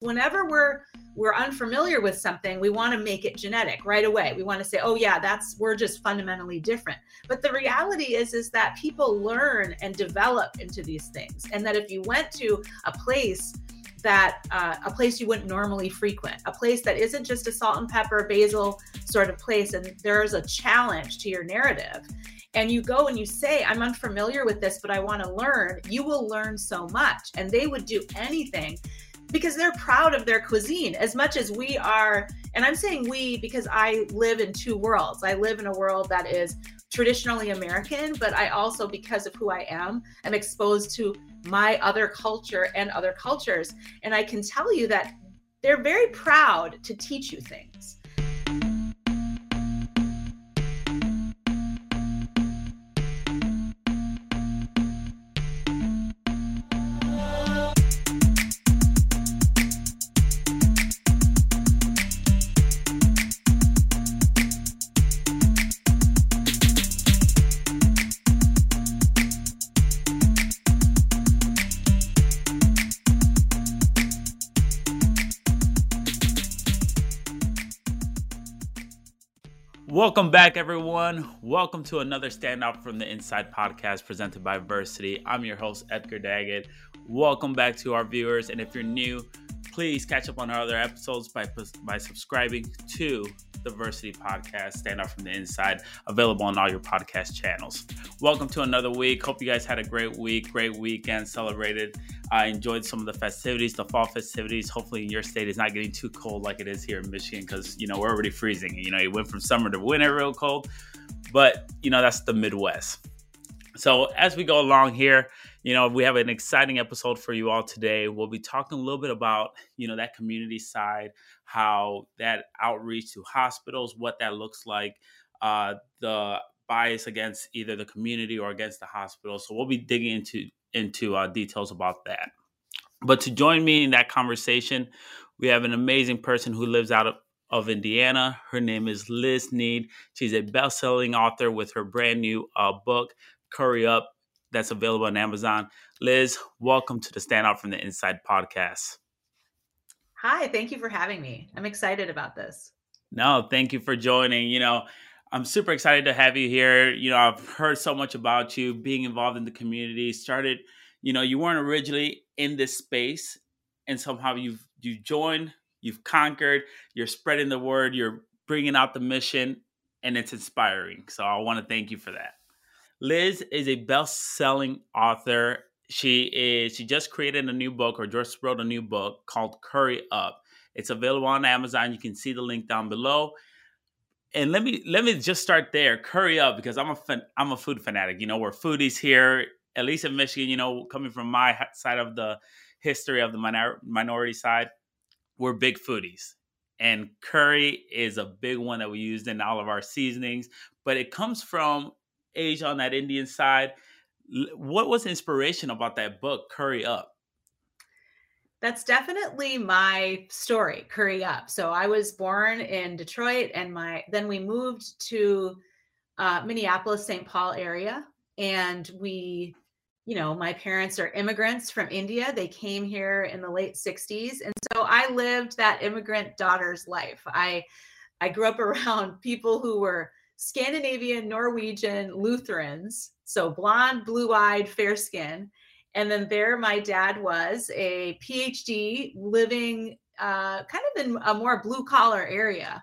whenever we're we're unfamiliar with something we want to make it genetic right away. We want to say oh yeah that's we're just fundamentally different. But the reality is is that people learn and develop into these things and that if you went to a place that uh, a place you wouldn't normally frequent a place that isn't just a salt and pepper basil sort of place and there's a challenge to your narrative and you go and you say i'm unfamiliar with this but i want to learn you will learn so much and they would do anything because they're proud of their cuisine as much as we are. And I'm saying we because I live in two worlds. I live in a world that is traditionally American, but I also, because of who I am, am exposed to my other culture and other cultures. And I can tell you that they're very proud to teach you things. Welcome back, everyone. Welcome to another Stand Out from the Inside podcast presented by Versiti. I'm your host, Edgar Daggett. Welcome back to our viewers. And if you're new, please catch up on our other episodes by, by subscribing to the Versiti podcast, Stand Out from the Inside, available on all your podcast channels. Welcome to another week. Hope you guys had a great week, great weekend, celebrated. I enjoyed some of the festivities, the fall festivities. Hopefully, in your state is not getting too cold like it is here in Michigan because, you know, we're already freezing. You know, it went from summer to winter real cold, but, you know, that's the Midwest. So, as we go along here, you know, we have an exciting episode for you all today. We'll be talking a little bit about, you know, that community side, how that outreach to hospitals, what that looks like, uh, the bias against either the community or against the hospital. So we'll be digging into into uh, details about that. But to join me in that conversation, we have an amazing person who lives out of, of Indiana. Her name is Liz Nead. She's a best-selling author with her brand new uh, book, Curry Up, that's available on Amazon. Liz, welcome to the Stand Out from the Inside podcast. Hi, thank you for having me. I'm excited about this. No, thank you for joining. You know, I'm super excited to have you here. You know, I've heard so much about you being involved in the community. Started, you know, you weren't originally in this space, and somehow you've you joined, you've conquered, you're spreading the word, you're bringing out the mission, and it's inspiring. So I want to thank you for that. Liz is a best-selling author. She is she just created a new book or just wrote a new book called Curry Up. It's available on Amazon. You can see the link down below. And let me let me just start there. Curry up because I'm a fan, I'm a food fanatic. You know, we're foodies here, at least in Michigan. You know, coming from my side of the history of the minor, minority side, we're big foodies. And curry is a big one that we used in all of our seasonings, but it comes from Asia on that Indian side. What was inspiration about that book, Curry Up? That's definitely my story, Curry Up. So I was born in Detroit, and my then we moved to uh, Minneapolis, St. Paul area, and we, you know, my parents are immigrants from India. They came here in the late '60s, and so I lived that immigrant daughter's life. I I grew up around people who were Scandinavian, Norwegian Lutherans, so blonde, blue eyed, fair skin. And then there, my dad was a PhD living uh, kind of in a more blue collar area.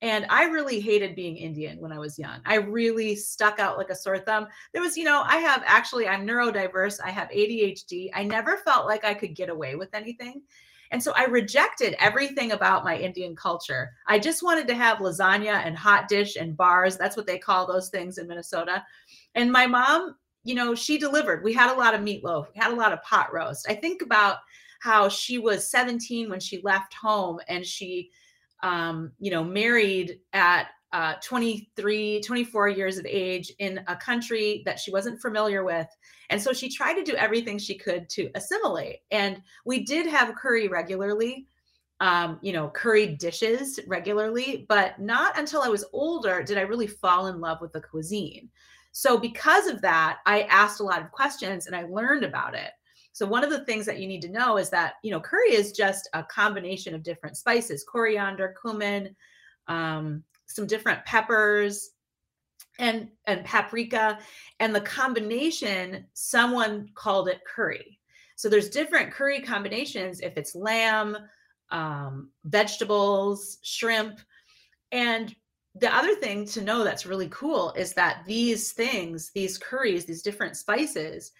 And I really hated being Indian when I was young. I really stuck out like a sore thumb. There was, you know, I have actually, I'm neurodiverse, I have ADHD. I never felt like I could get away with anything. And so I rejected everything about my Indian culture. I just wanted to have lasagna and hot dish and bars. That's what they call those things in Minnesota. And my mom, you know, she delivered. We had a lot of meatloaf, we had a lot of pot roast. I think about how she was 17 when she left home and she, um, you know, married at uh, 23, 24 years of age in a country that she wasn't familiar with. And so she tried to do everything she could to assimilate. And we did have curry regularly, um, you know, curry dishes regularly, but not until I was older did I really fall in love with the cuisine. So because of that, I asked a lot of questions and I learned about it. So one of the things that you need to know is that you know curry is just a combination of different spices: coriander, cumin, um, some different peppers, and and paprika. And the combination, someone called it curry. So there's different curry combinations. If it's lamb, um, vegetables, shrimp, and the other thing to know that's really cool is that these things, these curries, these different spices,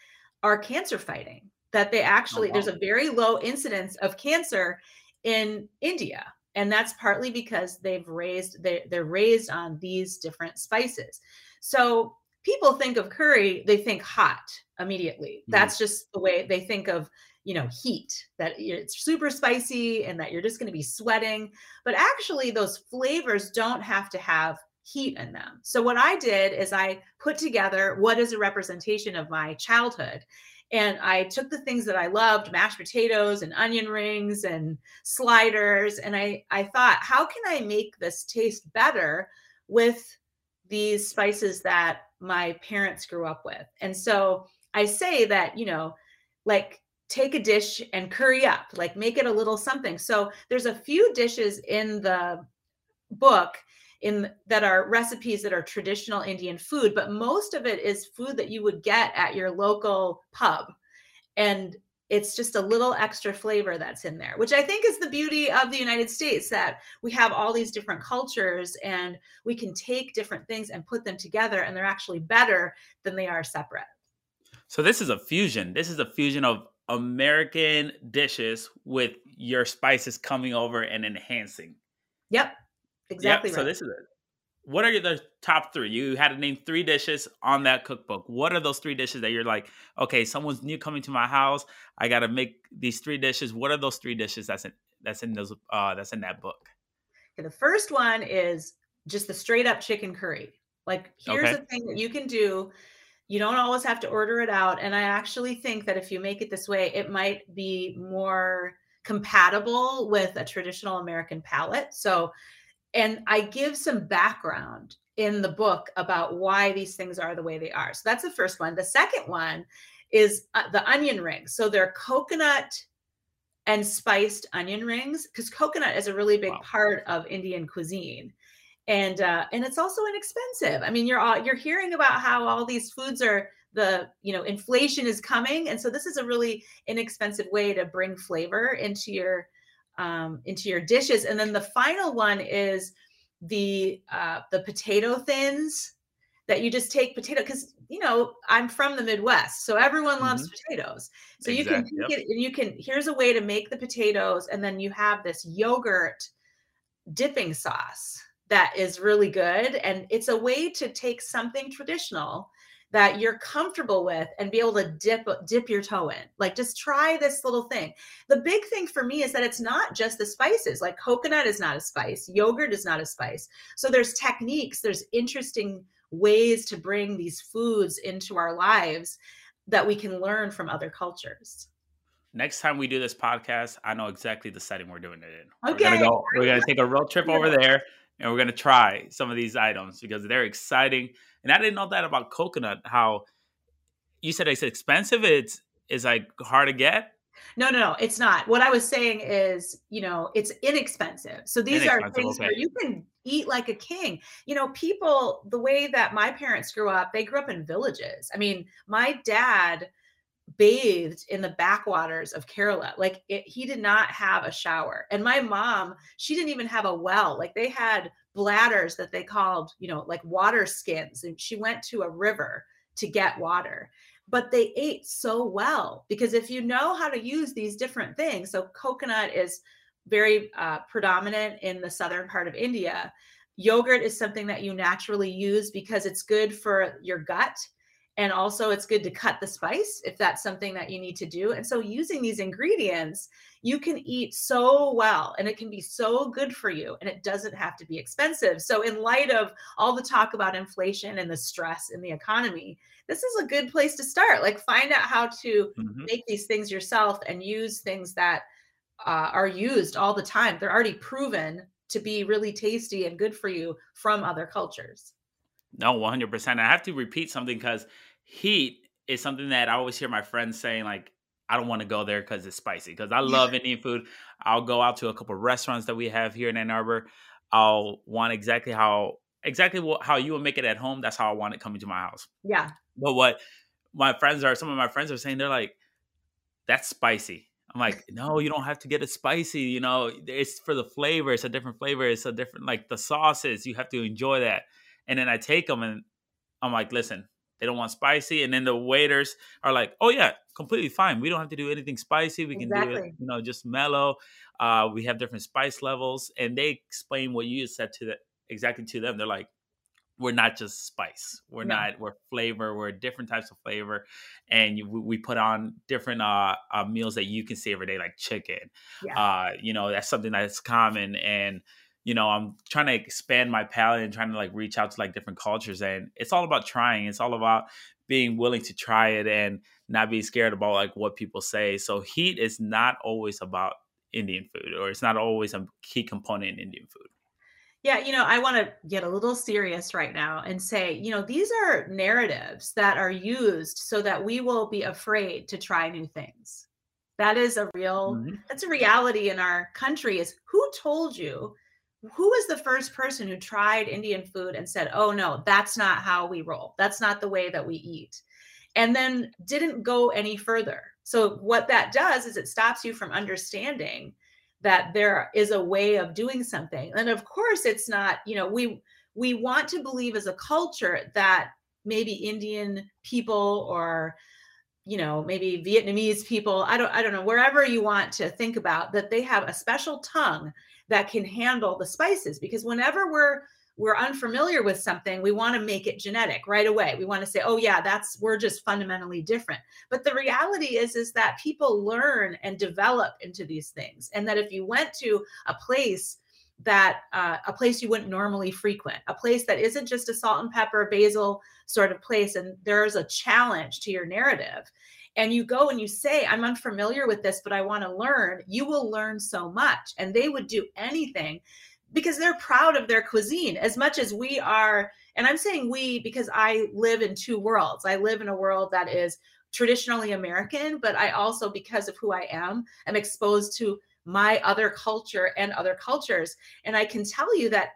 are cancer fighting that they oh, actually oh, wow. there's a very low incidence of cancer in India and that's partly because they've raised they, they're raised on these different spices. So people think of curry they think hot immediately. Mm-hmm. that's just the way they think of you know heat that it's super spicy and that you're just going to be sweating. But actually those flavors don't have to have heat in them. So what i did is i put together what is a representation of my childhood and I took the things that I loved, mashed potatoes and onion rings and sliders, and I I thought, how can I make this taste better with these spices that my parents grew up with? And so I say that, you know, like take a dish and curry up, like make it a little something. So there's a few dishes in the book in that are recipes that are traditional Indian food, but most of it is food that you would get at your local pub. And it's just a little extra flavor that's in there, which I think is the beauty of the United States that we have all these different cultures and we can take different things and put them together and they're actually better than they are separate. So this is a fusion. This is a fusion of American dishes with your spices coming over and enhancing. Yep. Exactly. Yep. Right. So this is it. What are the top three? You had to name three dishes on that cookbook. What are those three dishes that you're like, okay, someone's new coming to my house. I got to make these three dishes. What are those three dishes that's in that's in those uh that's in that book? Okay, the first one is just the straight up chicken curry. Like here's okay. a thing that you can do. You don't always have to order it out. And I actually think that if you make it this way, it might be more compatible with a traditional American palate. So and I give some background in the book about why these things are the way they are. So that's the first one. The second one is uh, the onion rings. So they're coconut and spiced onion rings because coconut is a really big wow. part of Indian cuisine. And uh, and it's also inexpensive. I mean, you're all, you're hearing about how all these foods are the you know inflation is coming, and so this is a really inexpensive way to bring flavor into your um, into your dishes. And then the final one is the uh, the potato thins that you just take potato because you know I'm from the Midwest, so everyone loves mm-hmm. potatoes. So exactly. you can take yep. it and you can. Here's a way to make the potatoes, and then you have this yogurt dipping sauce that is really good, and it's a way to take something traditional that you're comfortable with and be able to dip dip your toe in. Like just try this little thing. The big thing for me is that it's not just the spices. Like coconut is not a spice, yogurt is not a spice. So there's techniques, there's interesting ways to bring these foods into our lives that we can learn from other cultures. Next time we do this podcast, I know exactly the setting we're doing it in. Okay. We're gonna go. We're gonna take a road trip over there, and we're gonna try some of these items because they're exciting and I didn't know that about coconut. How you said it's expensive. It's is like hard to get. No, no, no, it's not. What I was saying is, you know, it's inexpensive. So these inexpensive, are things okay. where you can eat like a king. You know, people, the way that my parents grew up, they grew up in villages. I mean, my dad bathed in the backwaters of Kerala. Like it, he did not have a shower. And my mom, she didn't even have a well. Like they had bladders that they called, you know, like water skins. And she went to a river to get water. But they ate so well because if you know how to use these different things, so coconut is very uh, predominant in the southern part of India. Yogurt is something that you naturally use because it's good for your gut and also it's good to cut the spice if that's something that you need to do. And so using these ingredients you can eat so well and it can be so good for you and it doesn't have to be expensive. So in light of all the talk about inflation and the stress in the economy this is a good place to start. Like find out how to mm-hmm. make these things yourself and use things that uh, are used all the time. They're already proven to be really tasty and good for you from other cultures no, 100%. I have to repeat something because heat is something that I always hear my friends saying, like, I don't want to go there because it's spicy. Because I love Indian food. I'll go out to a couple restaurants that we have here in Ann Arbor. I'll want exactly how exactly what, how you would make it at home. That's how I want it coming to my house. Yeah. But what my friends are, some of my friends are saying, they're like, that's spicy. I'm like, no, you don't have to get it spicy. You know, it's for the flavor. It's a different flavor. It's a different, like the sauces. You have to enjoy that. And then I take them and I'm like, listen, they don't want spicy. And then the waiters are like, oh, yeah, completely fine. We don't have to do anything spicy. We can exactly. do it, you know, just mellow. Uh, we have different spice levels. And they explain what you said to the, exactly to them. They're like, we're not just spice. We're no. not. We're flavor. We're different types of flavor, and you, we put on different uh, uh, meals that you can see every day, like chicken. Yeah. Uh, you know, that's something that's common, and you know, I'm trying to expand my palate and trying to like reach out to like different cultures, and it's all about trying. It's all about being willing to try it and not be scared about like what people say. So heat is not always about Indian food, or it's not always a key component in Indian food. Yeah, you know, I want to get a little serious right now and say, you know, these are narratives that are used so that we will be afraid to try new things. That is a real mm-hmm. that's a reality in our country is who told you who was the first person who tried Indian food and said, "Oh no, that's not how we roll. That's not the way that we eat." And then didn't go any further. So what that does is it stops you from understanding that there is a way of doing something and of course it's not you know we we want to believe as a culture that maybe indian people or you know maybe vietnamese people i don't i don't know wherever you want to think about that they have a special tongue that can handle the spices because whenever we're we're unfamiliar with something, we want to make it genetic right away. We want to say, "Oh yeah, that's we're just fundamentally different." But the reality is is that people learn and develop into these things. And that if you went to a place that uh, a place you wouldn't normally frequent, a place that isn't just a salt and pepper basil sort of place and there's a challenge to your narrative and you go and you say i'm unfamiliar with this but i want to learn you will learn so much and they would do anything because they're proud of their cuisine. As much as we are and i'm saying we because i live in two worlds. I live in a world that is traditionally american but i also because of who i am am exposed to my other culture and other cultures. And i can tell you that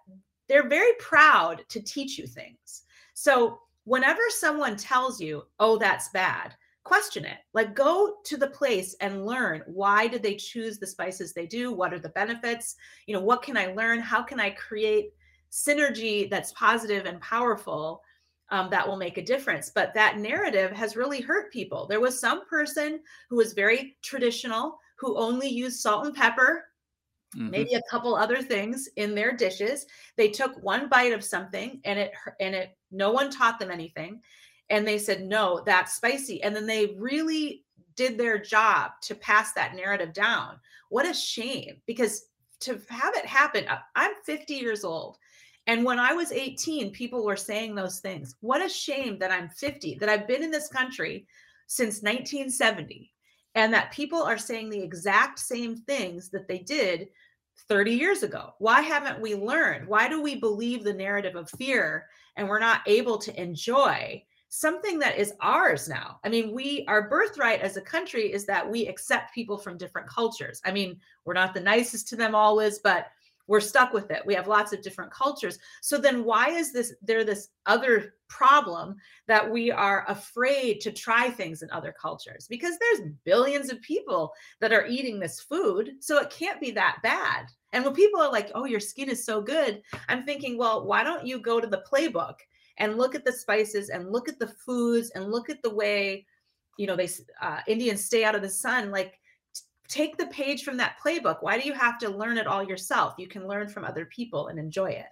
they're very proud to teach you things. So whenever someone tells you oh that's bad question it. Like go to the place and learn why did they choose the spices they do? What are the benefits? You know what can i learn? How can i create synergy that's positive and powerful um, that will make a difference? But that narrative has really hurt people. There was some person who was very traditional who only used salt and pepper mm-hmm. maybe a couple other things in their dishes. They took one bite of something and it and it no one taught them anything and they said no that's spicy and then they really did their job to pass that narrative down. What a shame because to have it happen i'm 50 years old and when i was 18 people were saying those things. What a shame that i'm 50 that i've been in this country since 1970 and that people are saying the exact same things that they did 30 years ago. Why haven't we learned? Why do we believe the narrative of fear and we're not able to enjoy something that is ours now. I mean, we our birthright as a country is that we accept people from different cultures. I mean, we're not the nicest to them always, but we're stuck with it. We have lots of different cultures. So then why is this there this other problem that we are afraid to try things in other cultures? Because there's billions of people that are eating this food, so it can't be that bad. And when people are like, "Oh, your skin is so good," I'm thinking, "Well, why don't you go to the playbook and look at the spices and look at the foods and look at the way you know they uh, indians stay out of the sun like t- take the page from that playbook. Why do you have to learn it all yourself? You can learn from other people and enjoy it.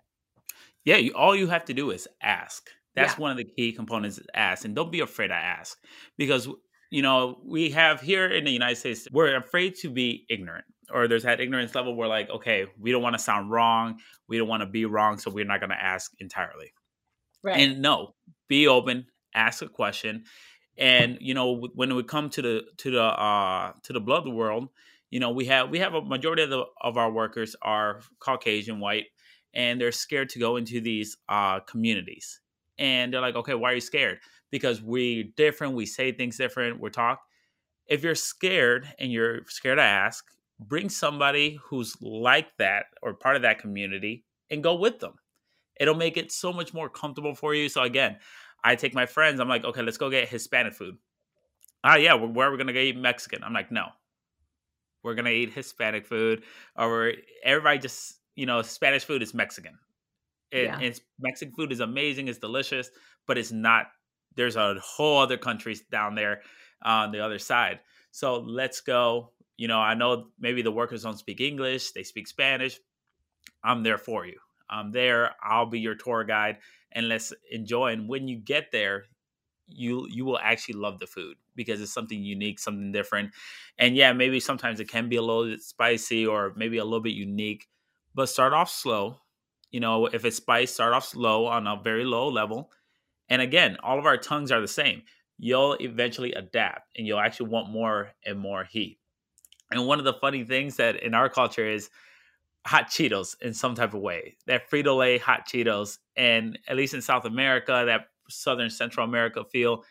Yeah you, all you have to do is ask. That's yeah. one of the key components is ask and don't be afraid to ask because you know we have here in the united states we're afraid to be ignorant or there's that ignorance level where like okay we don't want to sound wrong we don't want to be wrong so we're not going to ask entirely Right. And no, be open, ask a question. And you know, when we come to the to the uh to the blood world, you know, we have we have a majority of the of our workers are Caucasian white and they're scared to go into these uh communities. And they're like, okay, why are you scared? Because we're different, we say things different, we talk. if you're scared and you're scared to ask, bring somebody who's like that or part of that community and go with them. It'll make it so much more comfortable for you. So again, I take my friends. I'm like, okay, let's go get Hispanic food. Ah, yeah, where are we gonna go eat Mexican? I'm like, no, we're gonna eat Hispanic food. Or everybody just, you know, Spanish food is Mexican. It, yeah. It's Mexican food is amazing, it's delicious, but it's not. There's a whole other countries down there on the other side. So let's go. You know, I know maybe the workers don't speak English; they speak Spanish. I'm there for you. I'm there. I'll be your tour guide, and let's enjoy. And when you get there, you you will actually love the food because it's something unique, something different. And yeah, maybe sometimes it can be a little bit spicy or maybe a little bit unique, but start off slow. You know, if it's spice, start off slow on a very low level. And again, all of our tongues are the same. You'll eventually adapt and you'll actually want more and more heat. And one of the funny things that in our culture is hot Cheetos in some type of way. That Frito Lay hot Cheetos, and at least in South America, that Southern Central America feel,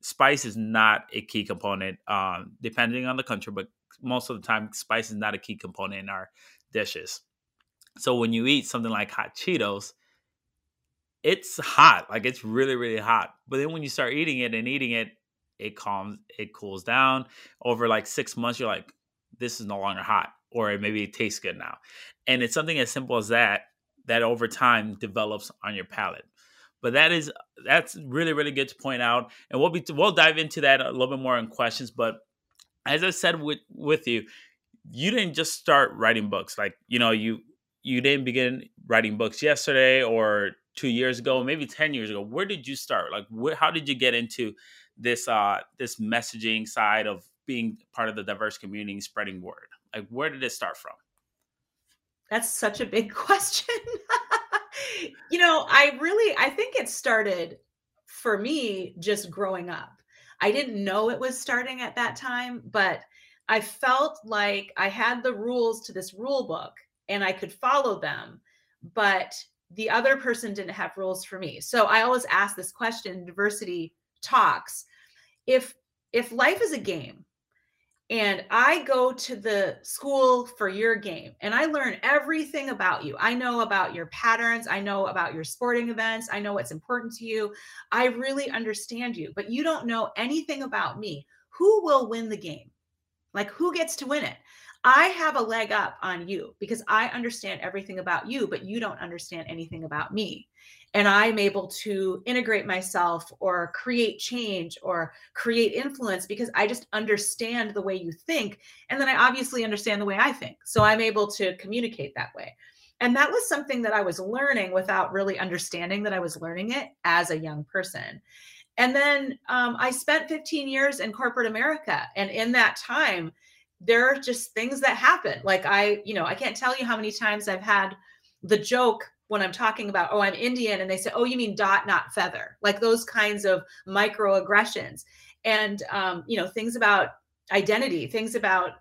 spice is not a key component. Um, depending on the country, but most of the time, spice is not a key component in our dishes. So when you eat something like hot Cheetos, it's hot, like it's really, really hot. But then when you start eating it and eating it, it calms, it cools down. Over like six months, you're like, this is no longer hot, or maybe it tastes good now. And it's something as simple as that that over time develops on your palate. But that is that's really really good to point out, and we'll be we'll dive into that a little bit more in questions. But as I said with with you, you didn't just start writing books like you know you you didn't begin writing books yesterday or two years ago, maybe ten years ago. Where did you start? Like, wh- how did you get into this uh this messaging side of being part of the diverse community, spreading word? Like, where did it start from? That's such a big question. you know, I really I think it started for me just growing up. I didn't know it was starting at that time, but I felt like I had the rules to this rule book and I could follow them, but the other person didn't have rules for me. So I always ask this question diversity talks. If if life is a game and I go to the school for your game and I learn everything about you. I know about your patterns. I know about your sporting events. I know what's important to you. I really understand you, but you don't know anything about me. Who will win the game? Like, who gets to win it? I have a leg up on you because I understand everything about you, but you don't understand anything about me and I'm able to integrate myself or create change or create influence because I just understand the way you think. And then I obviously understand the way I think. So I'm able to communicate that way. And that was something that I was learning without really understanding that I was learning it as a young person. And then um, I spent 15 years in corporate America. And in that time, there are just things that happen. Like I, you know, I can't tell you how many times I've had the joke when I'm talking about, oh, I'm Indian, and they say, oh, you mean dot, not feather, like those kinds of microaggressions, and um, you know, things about identity, things about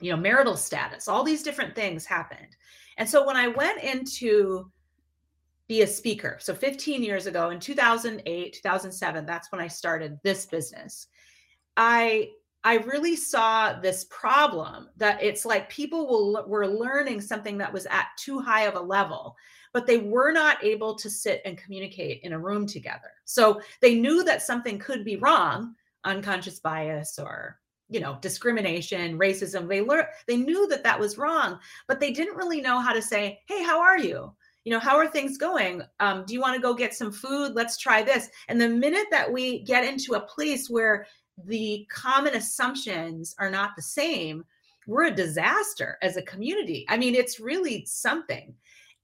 you know, marital status, all these different things happened. And so when I went into be a speaker, so 15 years ago in 2008, 2007, that's when I started this business. I I really saw this problem that it's like people will, were learning something that was at too high of a level, but they were not able to sit and communicate in a room together. So they knew that something could be wrong, unconscious bias or you know discrimination racism they learned they knew that that was wrong but they didn't really know how to say hey how are you? You know how are things going? Um, do you want to go get some food? Let's try this. And the minute that we get into a place where the common assumptions are not the same, we're a disaster as a community. I mean, it's really something.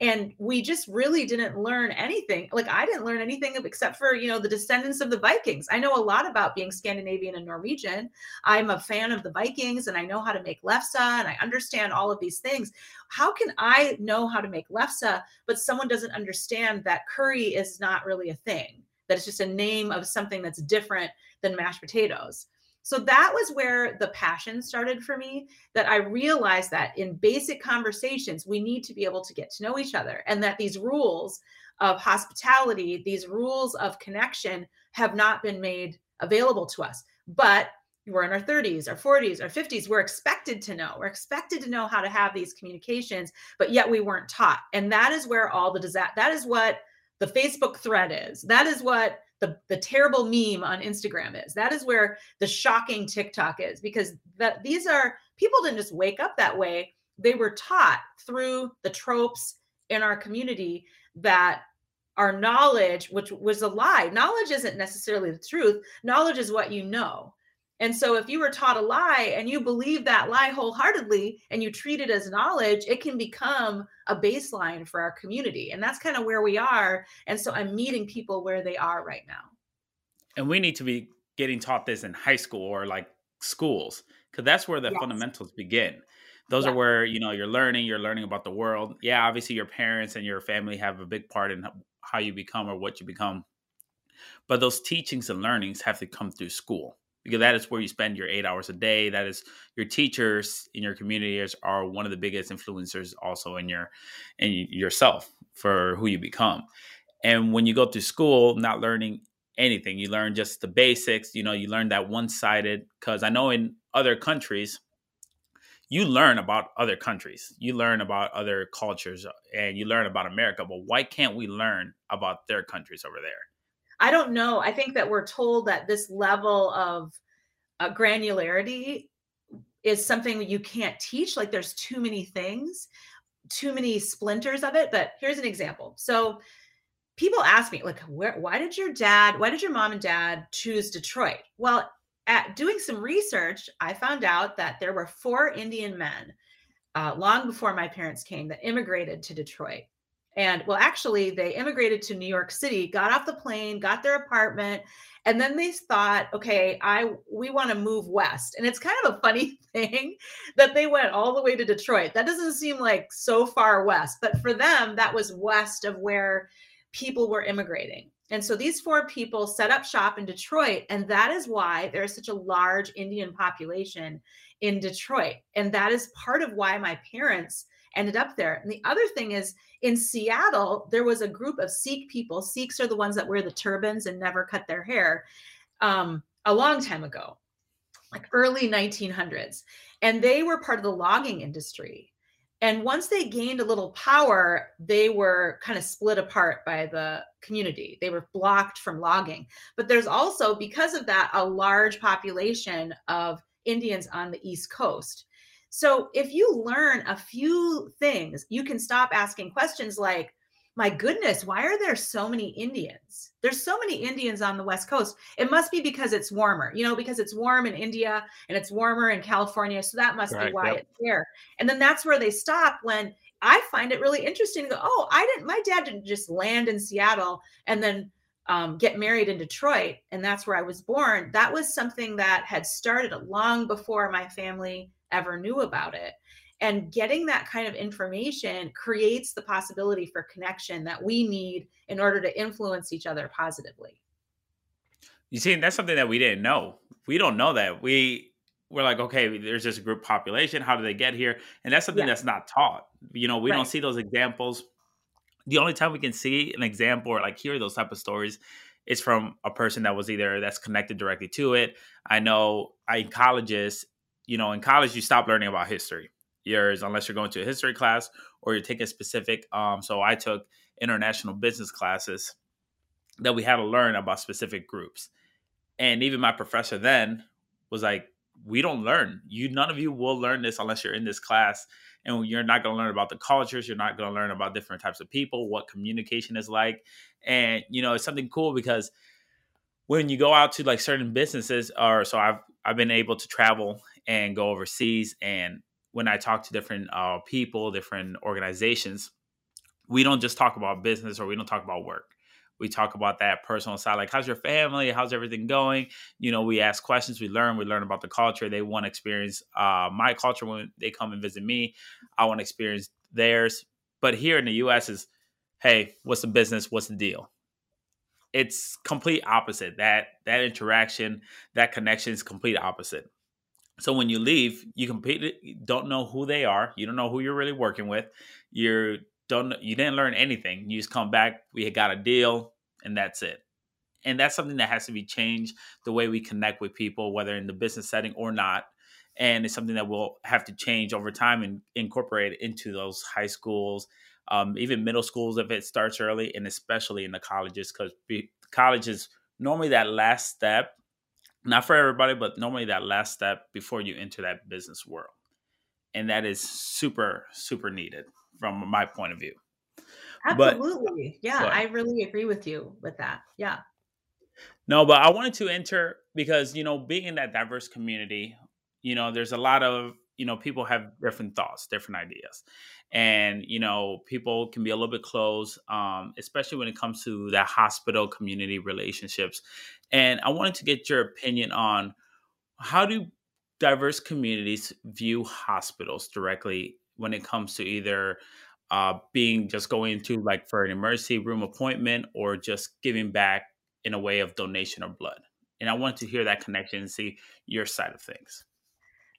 And we just really didn't learn anything. Like I didn't learn anything except for, you know, the descendants of the Vikings. I know a lot about being Scandinavian and Norwegian. I'm a fan of the Vikings and I know how to make lefse and I understand all of these things. How can I know how to make lefse, but someone doesn't understand that curry is not really a thing? that it's just a name of something that's different than mashed potatoes. So that was where the passion started for me. That I realized that in basic conversations, we need to be able to get to know each other, and that these rules of hospitality, these rules of connection have not been made available to us. But we're in our 30s, our 40s, our 50s. We're expected to know. We're expected to know how to have these communications, but yet we weren't taught. And that is where all the disaster, that is what the Facebook thread is. That is what the, the terrible meme on Instagram is. That is where the shocking TikTok is because that these are people didn't just wake up that way. They were taught through the tropes in our community that our knowledge, which was a lie, knowledge isn't necessarily the truth. Knowledge is what you know. And so, if you were taught a lie and you believe that lie wholeheartedly and you treat it as knowledge, it can become a baseline for our community. And that's kind of where we are. And so, I'm meeting people where they are right now. And we need to be getting taught this in high school or like schools, because that's where the yes. fundamentals begin. Those yeah. are where, you know, you're learning, you're learning about the world. Yeah, obviously, your parents and your family have a big part in how you become or what you become. But those teachings and learnings have to come through school because that is where you spend your eight hours a day. That is your teachers in your community are one of the biggest influencers also in your in yourself for who you become. And when you go through school, not learning anything, you learn just the basics. You know, you learn that one sided. Because I know in other countries, you learn about other countries, you learn about other cultures, and you learn about America. But why can't we learn about their countries over there? I don't know. I think that we're told that this level of uh, granularity is something you can't teach. Like there's too many things, too many splinters of it. But here's an example. So people ask me, like, where, why did your dad, why did your mom and dad choose Detroit? Well, at doing some research, I found out that there were four Indian men uh, long before my parents came that immigrated to Detroit. And well, actually, they immigrated to New York City, got off the plane, got their apartment, and then they thought, okay, I we want to move west. And it's kind of a funny thing that they went all the way to Detroit. That doesn't seem like so far west, but for them, that was west of where people were immigrating. And so these four people set up shop in Detroit, and that is why there is such a large Indian population in Detroit. And that is part of why my parents ended up there. And the other thing is in Seattle, there was a group of Sikh people. Sikhs are the ones that wear the turbans and never cut their hair um, a long time ago, like early 1900s. And they were part of the logging industry. And once they gained a little power, they were kind of split apart by the community. They were blocked from logging. But there's also, because of that, a large population of Indians on the East Coast. So if you learn a few things, you can stop asking questions like, my goodness, why are there so many Indians? There's so many Indians on the West Coast. It must be because it's warmer, you know, because it's warm in India and it's warmer in California. So that must right, be why yep. it's there. And then that's where they stop when I find it really interesting to go, oh, I didn't, my dad didn't just land in Seattle and then um, get married in Detroit. And that's where I was born. That was something that had started long before my family ever knew about it. And getting that kind of information creates the possibility for connection that we need in order to influence each other positively. You see, that's something that we didn't know. We don't know that. We we're like, okay, there's this group population. How do they get here? And that's something yeah. that's not taught. You know, we right. don't see those examples. The only time we can see an example or like hear those type of stories is from a person that was either that's connected directly to it. I know I colleges, you know, in college you stop learning about history years unless you're going to a history class or you're taking specific. Um, so I took international business classes that we had to learn about specific groups. And even my professor then was like, we don't learn. You none of you will learn this unless you're in this class. And you're not going to learn about the cultures. You're not going to learn about different types of people, what communication is like. And you know, it's something cool because when you go out to like certain businesses, or so I've I've been able to travel and go overseas and when I talk to different uh, people, different organizations, we don't just talk about business or we don't talk about work. We talk about that personal side, like how's your family, how's everything going. You know, we ask questions, we learn, we learn about the culture. They want to experience uh, my culture when they come and visit me. I want to experience theirs. But here in the U.S. is, hey, what's the business? What's the deal? It's complete opposite. That that interaction, that connection is complete opposite. So when you leave, you completely don't know who they are. You don't know who you're really working with. You don't you didn't learn anything. You just come back, we got a deal, and that's it. and that's something that has to be changed the way we connect with people whether in the business setting or not and it's something that we'll have to change over time and incorporate into those high schools um, even middle schools if it starts early and especially in the colleges because college is normally that last step not for everybody but normally that last step before you enter that business world. And that is super super needed from my point of view. Absolutely. But, yeah i really agree with you with that. Yeah. No but i wanted to enter because you know being in that diverse community you know there's a lot of you know people have different thoughts different ideas. And you know people can be a little bit closed um, especially when it comes to that hospital community relationships. And i wanted to get your opinion on how do diverse communities view hospitals directly when it comes to either uh, being just going to like for an emergency room appointment or just giving back in a way of donation of blood? And i wanted to hear that connection and see your side of things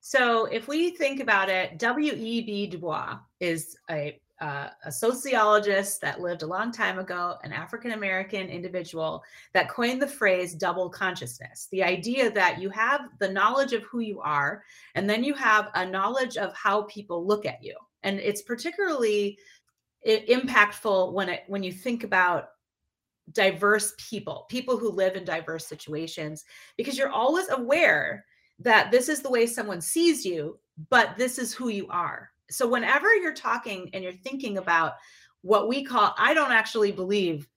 so if we think about it, W.E.B. Du Bois is a, uh, a sociologist that lived a long time ago, an African American individual that coined the phrase double consciousness. The idea that you have the knowledge of who you are, and then you have a knowledge of how people look at you. And it's particularly impactful when it when you think about diverse people, people who live in diverse situations, because you're always aware that this is the way someone sees you, but this is who you are. So whenever you're talking and you're thinking about what we call, I don't actually believe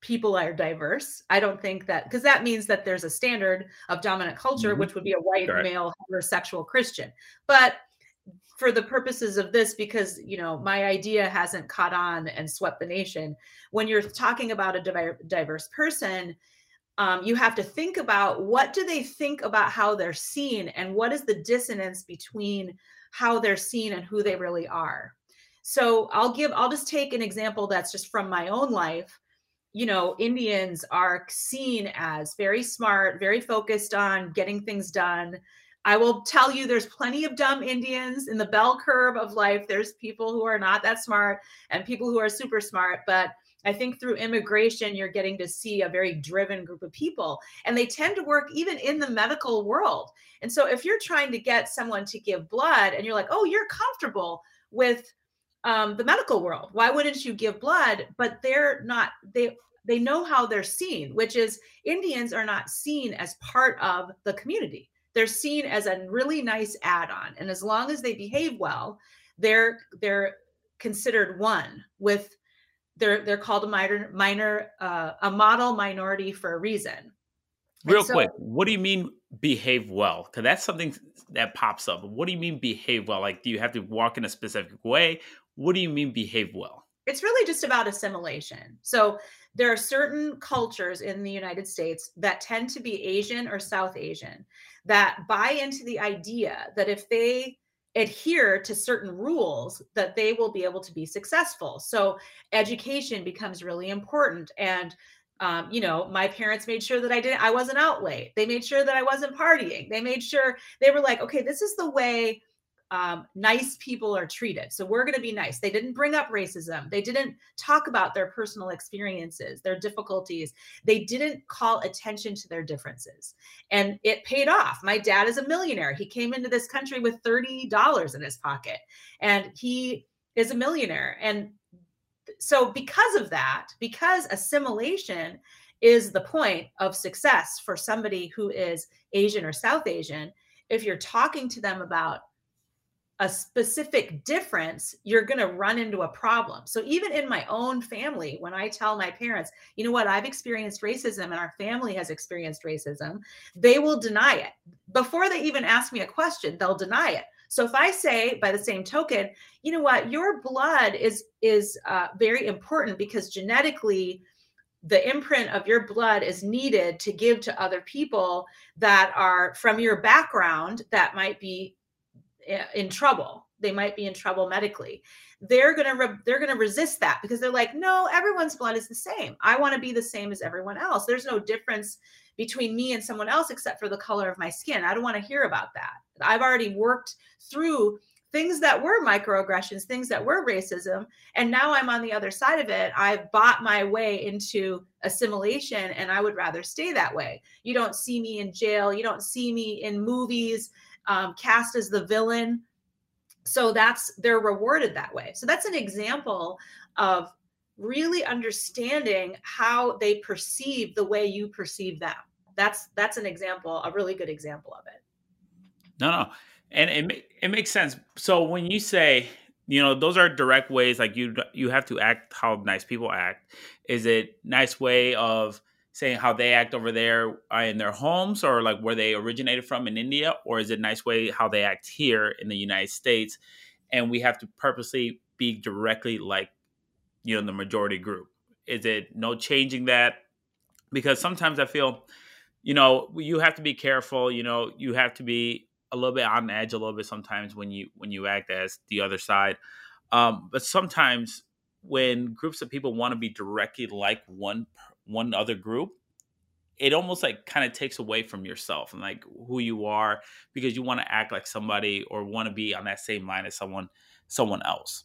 people are diverse. I don't think that because that means that there's a standard of dominant culture, mm-hmm. which would be a white male heterosexual Christian. But for the purposes of this, because you know my idea hasn't caught on and swept the nation, when you're talking about a diverse person, um, you have to think about what do they think about how they're seen and what is the dissonance between how they're seen and who they really are. So i'll give i'll just take an example that's just from my own life. You know indians are seen as very smart very focused on getting things done. I will tell you there's plenty of dumb indians in the bell curve of life. There's people who are not that smart and people who are super smart but I think through immigration, you're getting to see a very driven group of people, and they tend to work even in the medical world. And so, if you're trying to get someone to give blood and you're like, oh, you're comfortable with um, the medical world, why wouldn't you give blood? But they're not, they, they know how they're seen, which is Indians are not seen as part of the community. They're seen as a really nice add-on, and as long as they behave well, they're they're considered one with they're they're called a minor minor uh, a model minority for a reason. Real so, quick, what do you mean behave well? Because that's something that pops up. What do you mean behave well? Like, do you have to walk in a specific way? What do you mean behave well? It's really just about assimilation. So there are certain cultures in the United States that tend to be Asian or South Asian that buy into the idea that if they adhere to certain rules that they will be able to be successful. So education becomes really important and um, you know my parents made sure that i didn't i wasn't out late. They made sure that i wasn't partying. They made sure they were like okay this is the way um, nice people are treated. So we're going to be nice. They didn't bring up racism. They didn't talk about their personal experiences, their difficulties. They didn't call attention to their differences. And it paid off. My dad is a millionaire. He came into this country with $30 in his pocket and he is a millionaire. And so, because of that, because assimilation is the point of success for somebody who is Asian or South Asian, if you're talking to them about a specific difference, you're going to run into a problem. So even in my own family, when I tell my parents, you know what, I've experienced racism and our family has experienced racism, they will deny it. Before they even ask me a question, they'll deny it. So if I say by the same token, you know what, your blood is is uh, very important because genetically the imprint of your blood is needed to give to other people that are from your background that might be Eh, in trouble they might be in trouble medically they're going to re- they're going to resist that because they're like no everyone's blood is the same i want to be the same as everyone else there's no difference between me and someone else except for the color of my skin i don't want to hear about that i've already worked through things that were microaggressions, things that were racism. And now I'm on the other side of it. I've bought my way into assimilation and I would rather stay that way. You don't see me in jail. You don't see me in movies um, cast as the villain. So that's, they're rewarded that way. So that's an example of really understanding how they perceive the way you perceive them. That's, that's an example, a really good example of it. No, no and it it makes sense. So when you say, you know, those are direct ways, like you you have to act how nice people act. Is it nice way of saying how they act over there uh, in their homes, or like where they originated from in India, or is it nice way how they act here in the United States? And we have to purposely be directly like, you know, the majority group. Is it no changing that? Because sometimes I feel, you know, you have to be careful. You know, you have to be a little bit on edge a little bit sometimes when you when you act as the other side. Um, but sometimes when groups of people want to be directly like one one other group, it almost like kind of takes away from yourself and like who you are because you want to act like somebody or want to be on that same line as someone someone else.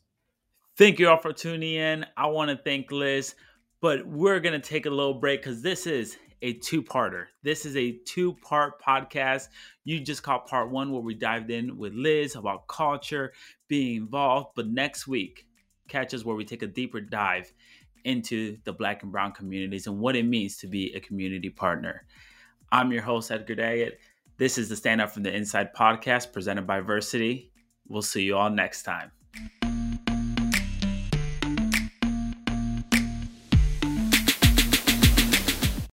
Thank you all for tuning in. I want to thank Liz, but we're gonna take a little break because this is a two parter. This is a two part podcast. You just caught part one where we dived in with Liz about culture, being involved. But next week, catch us where we take a deeper dive into the black and brown communities and what it means to be a community partner. I'm your host, Edgar Daggett. This is the Stand Up from the Inside podcast presented by Versiti. We'll see you all next time.